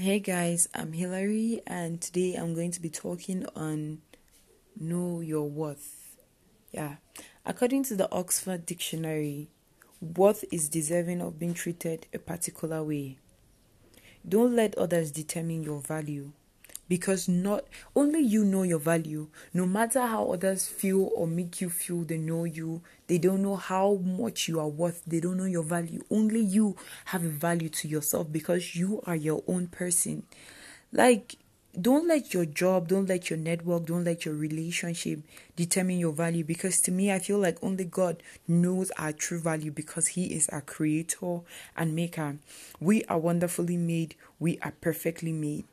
Hey guys, I'm Hilary, and today I'm going to be talking on know your worth. Yeah, according to the Oxford Dictionary, worth is deserving of being treated a particular way. Don't let others determine your value because not only you know your value. No matter how others feel or make you feel they know you they don't know how much you are worth. They don't know your value. Only you have a value to yourself because you are your own person. Like don't let your job don't let your network don't let your relationship determine your value. Because to me i feel like only god knows our true value because he is our creator and maker. We are wonderfully made. We are perfectly made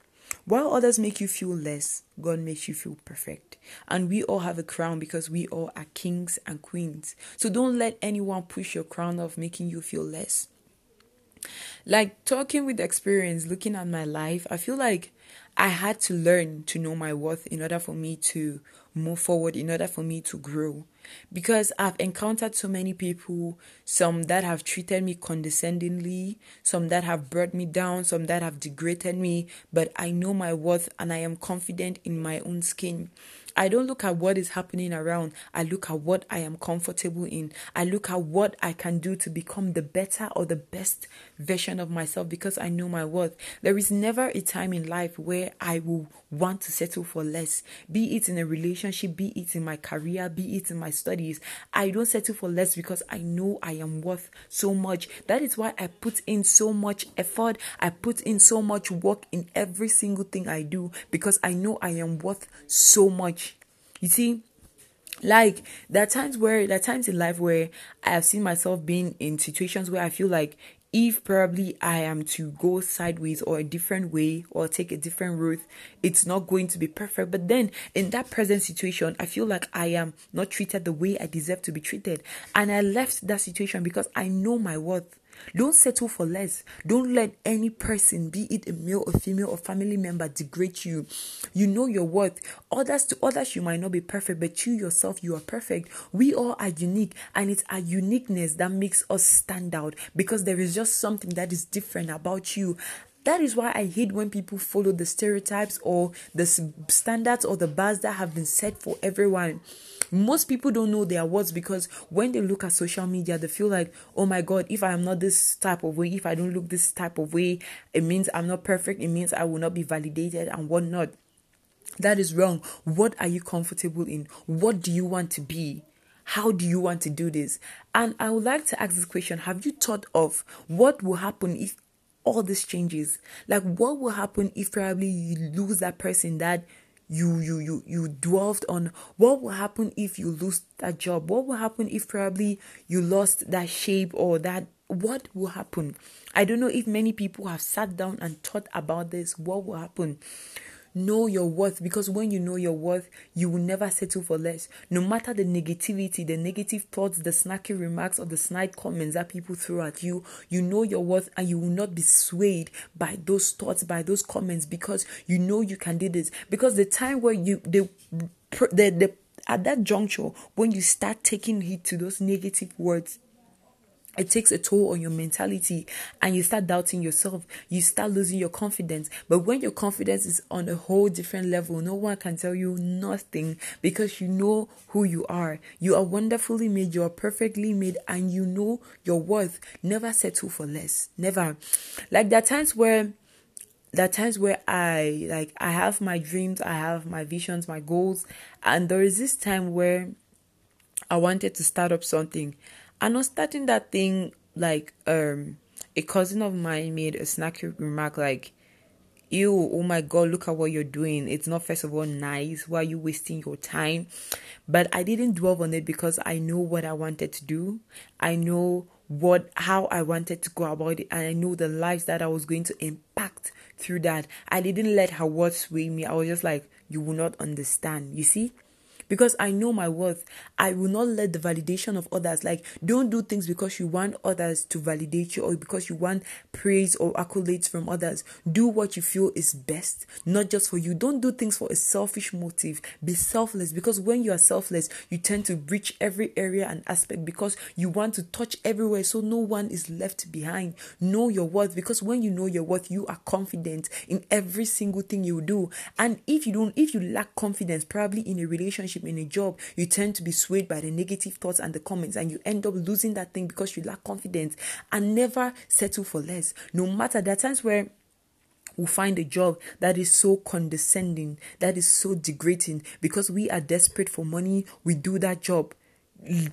while others make you feel less, God makes you feel perfect. And we all have a crown because we all are kings and queens. So don't let anyone push your crown off, making you feel less. Like talking with experience, looking at my life, I feel like I had to learn to know my worth in order for me to move forward, in order for me to grow. Because I've encountered so many people, some that have treated me condescendingly, some that have brought me down, some that have degraded me, but I know my worth and I am confident in my own skin. I don't look at what is happening around. I look at what I am comfortable in. I look at what I can do to become the better or the best version of myself because I know my worth. There is never a time in life where I will want to settle for less, be it in a relationship, be it in my career, be it in my studies. I don't settle for less because I know I am worth so much. That is why I put in so much effort. I put in so much work in every single thing I do because I know I am worth so much. You see, like there are times where there are times in life where I have seen myself being in situations where I feel like if probably I am to go sideways or a different way or take a different route, it's not going to be perfect. But then in that present situation, I feel like I am not treated the way I deserve to be treated. And I left that situation because I know my worth. Don't settle for less. Don't let any person, be it a male or female or family member, degrade you. You know your worth. Others to others, you might not be perfect, but you yourself, you are perfect. We all are unique, and it's our uniqueness that makes us stand out because there is just something that is different about you. That is why I hate when people follow the stereotypes or the standards or the bars that have been set for everyone. Most people don't know their words because when they look at social media, they feel like, oh my God, if I am not this type of way, if I don't look this type of way, it means I'm not perfect. It means I will not be validated and whatnot. That is wrong. What are you comfortable in? What do you want to be? How do you want to do this? And I would like to ask this question Have you thought of what will happen if all these changes? Like, what will happen if probably you lose that person that you you you you dwelled on what will happen if you lose that job? What will happen if probably you lost that shape or that what will happen? I don't know if many people have sat down and thought about this. What will happen know your worth because when you know your worth, you will never settle for less. No matter the negativity, the negative thoughts, the snacky remarks, or the snide comments that people throw at you, you know your worth and you will not be swayed by those thoughts, by those comments because you know you can do this. Because the time where you, the, the, the at that juncture, when you start taking heed to those negative words, it takes a toll on your mentality and you start doubting yourself. You start losing your confidence. But when your confidence is on a whole different level, no one can tell you nothing because you know who you are. You are wonderfully made, you are perfectly made, and you know your worth. Never settle for less. Never. Like there are times where there are times where I like I have my dreams, I have my visions, my goals, and there is this time where I wanted to start up something and on starting that thing, like um, a cousin of mine made a snacky remark like, "Ew, oh my god, look at what you're doing. It's not first of all nice. Why are you wasting your time?" But I didn't dwell on it because I know what I wanted to do. I know what how I wanted to go about it, and I know the lives that I was going to impact through that. I didn't let her words sway me. I was just like, "You will not understand." You see because I know my worth. I will not let the validation of others, like, don't do things because you want others to validate you or because you want praise or accolades from others. Do what you feel is best, not just for you. Don't do things for a selfish motive. Be selfless because when you are selfless, you tend to reach every area and aspect because you want to touch everywhere so no one is left behind. Know your worth because when you know your worth, you are confident in every single thing you do. And if you don't, if you lack confidence, probably in a relationship, in a job, you tend to be swayed by the negative thoughts and the comments, and you end up losing that thing because you lack confidence and never settle for less. No matter there are times where we find a job that is so condescending, that is so degrading because we are desperate for money, we do that job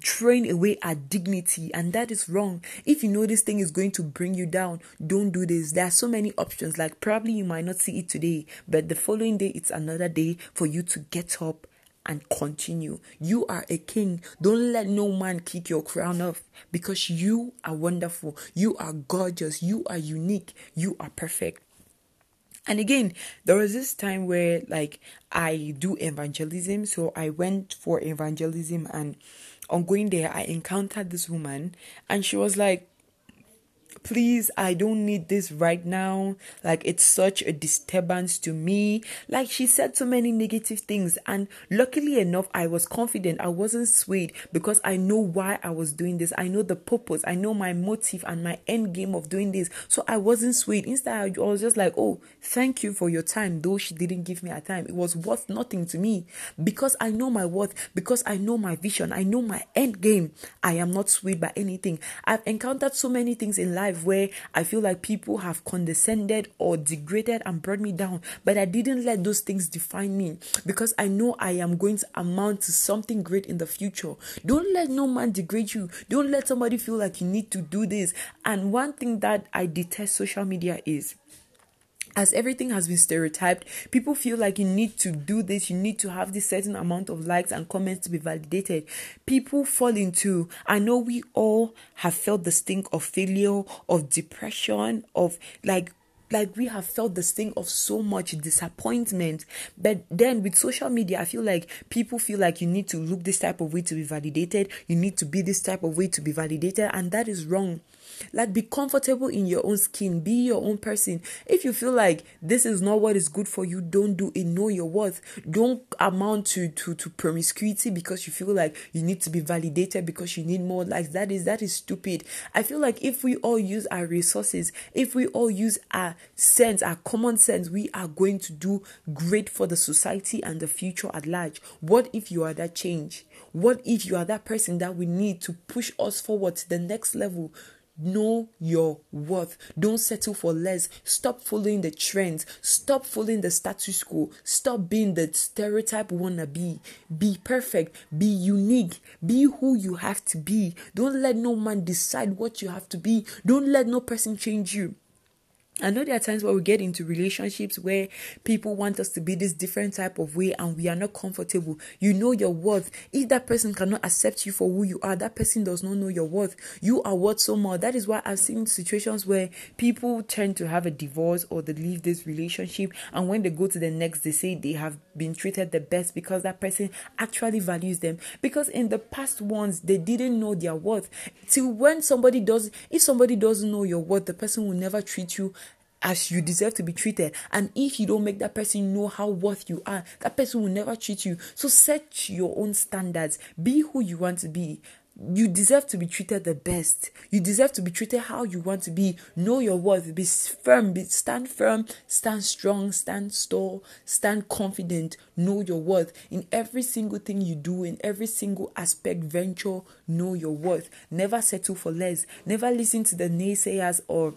throwing away our dignity and that is wrong. If you know this thing is going to bring you down don't do this. There are so many options. Like probably you might not see it today but the following day it's another day for you to get up and continue. You are a king. Don't let no man kick your crown off because you are wonderful. You are gorgeous. You are unique. You are perfect. And again, there was this time where like I do evangelism. So I went for evangelism and on going there, I encountered this woman, and she was like, please i don't need this right now. Like it's such a disturbance to me. Like she said so many negative things. And luckily enough i was confident. I wasn't swayed because i know why i was doing this. I know the purpose. I know my motive and my end game of doing this. So i wasn't swayed. Instead i was just like oh thank you for your time. Though she didn't give me a time. It was worth nothing to me. Because i know my worth. Because i know my vision. I know my end game. I am not swayed by anything. I've encountered so many things in life life where I feel like people have condescended or degraded and brought me down, but I didn't let those things define me because I know I am going to amount to something great in the future. Don't let no man degrade you. Don't let somebody feel like you need to do this. And one thing that I detest social media is as everything has been stereotyped, people feel like you need to do this, you need to have this certain amount of likes and comments to be validated. People fall into, I know we all have felt the stink of failure, of depression, of like like we have felt the sting of so much disappointment but then with social media i feel like people feel like you need to look this type of way to be validated you need to be this type of way to be validated and that is wrong like, be comfortable in your own skin, be your own person. If you feel like this is not what is good for you, don't do it. Know your worth. Don't amount to, to, to promiscuity because you feel like you need to be validated because you need more likes. That is that is stupid. I feel like if we all use our resources, if we all use our sense, our common sense, we are going to do great for the society and the future at large. What if you are that change? What if you are that person that we need to push us forward to the next level? Know your worth. Don't settle for less. Stop following the trends. Stop following the status quo. Stop being the stereotype wanna be. Be perfect. Be unique. Be who you have to be. Don't let no man decide what you have to be. Don't let no person change you. I know there are times where we get into relationships where people want us to be this different type of way and we are not comfortable. You know your worth. If that person cannot accept you for who you are, that person does not know your worth. You are worth so much. That is why I've seen situations where people tend to have a divorce or they leave this relationship and when they go to the next, they say they have been treated the best because that person actually values them. Because in the past ones, they didn't know their worth. Till when somebody does, if somebody doesn't know your worth, the person will never treat you as you deserve to be treated. And if you don't make that person know how worth you are, that person will never treat you. So set your own standards. Be who you want to be. You deserve to be treated the best. You deserve to be treated how you want to be. Know your worth. Be firm. Be stand firm. Stand strong. Stand tall. Stand confident. Know your worth in every single thing you do. In every single aspect, venture. Know your worth. Never settle for less. Never listen to the naysayers or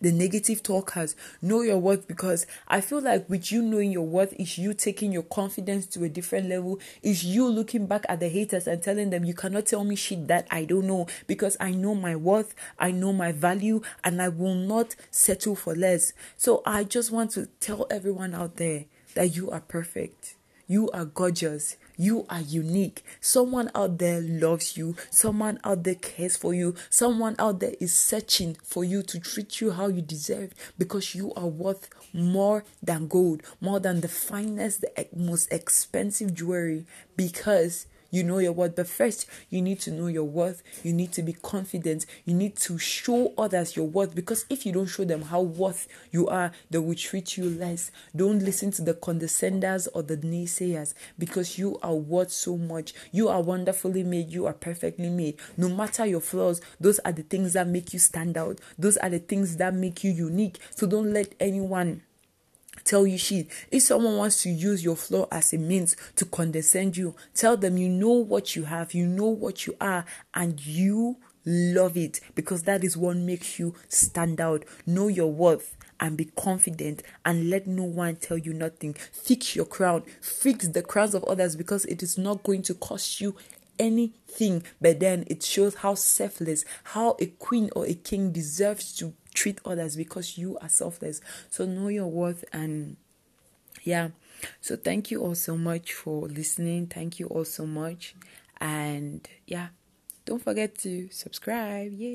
the negative talkers know your worth because i feel like with you knowing your worth is you taking your confidence to a different level. Is you looking back at the haters and telling them you cannot tell me shit that i don't know because i know my worth i know my value and i will not settle for less. So i just want to tell everyone out there that you are perfect. You are gorgeous You are unique. Someone out there loves you. Someone out there cares for you. Someone out there is searching for you to treat you how you deserve because you are worth more than gold, more than the finest, the most expensive jewelry because you know your worth. But first, you need to know your worth. You need to be confident. You need to show others your worth because if you don't show them how worth you are, they will treat you less. Don't listen to the condescenders or the naysayers because you are worth so much. You are wonderfully made. You are perfectly made. No matter your flaws, those are the things that make you stand out. Those are the things that make you unique. So don't let anyone tell you shit. If someone wants to use your flaw as a means to condescend you, tell them you know what you have, you know what you are, and you love it because that is what makes you stand out. Know your worth and be confident and let no one tell you nothing. Fix your crown, fix the crowns of others because it is not going to cost you anything, but then it shows how selfless, how a queen or a king deserves to treat others because you are selfless. So know your worth and yeah. So thank you all so much for listening. Thank you all so much. And yeah, don't forget to subscribe. Yay.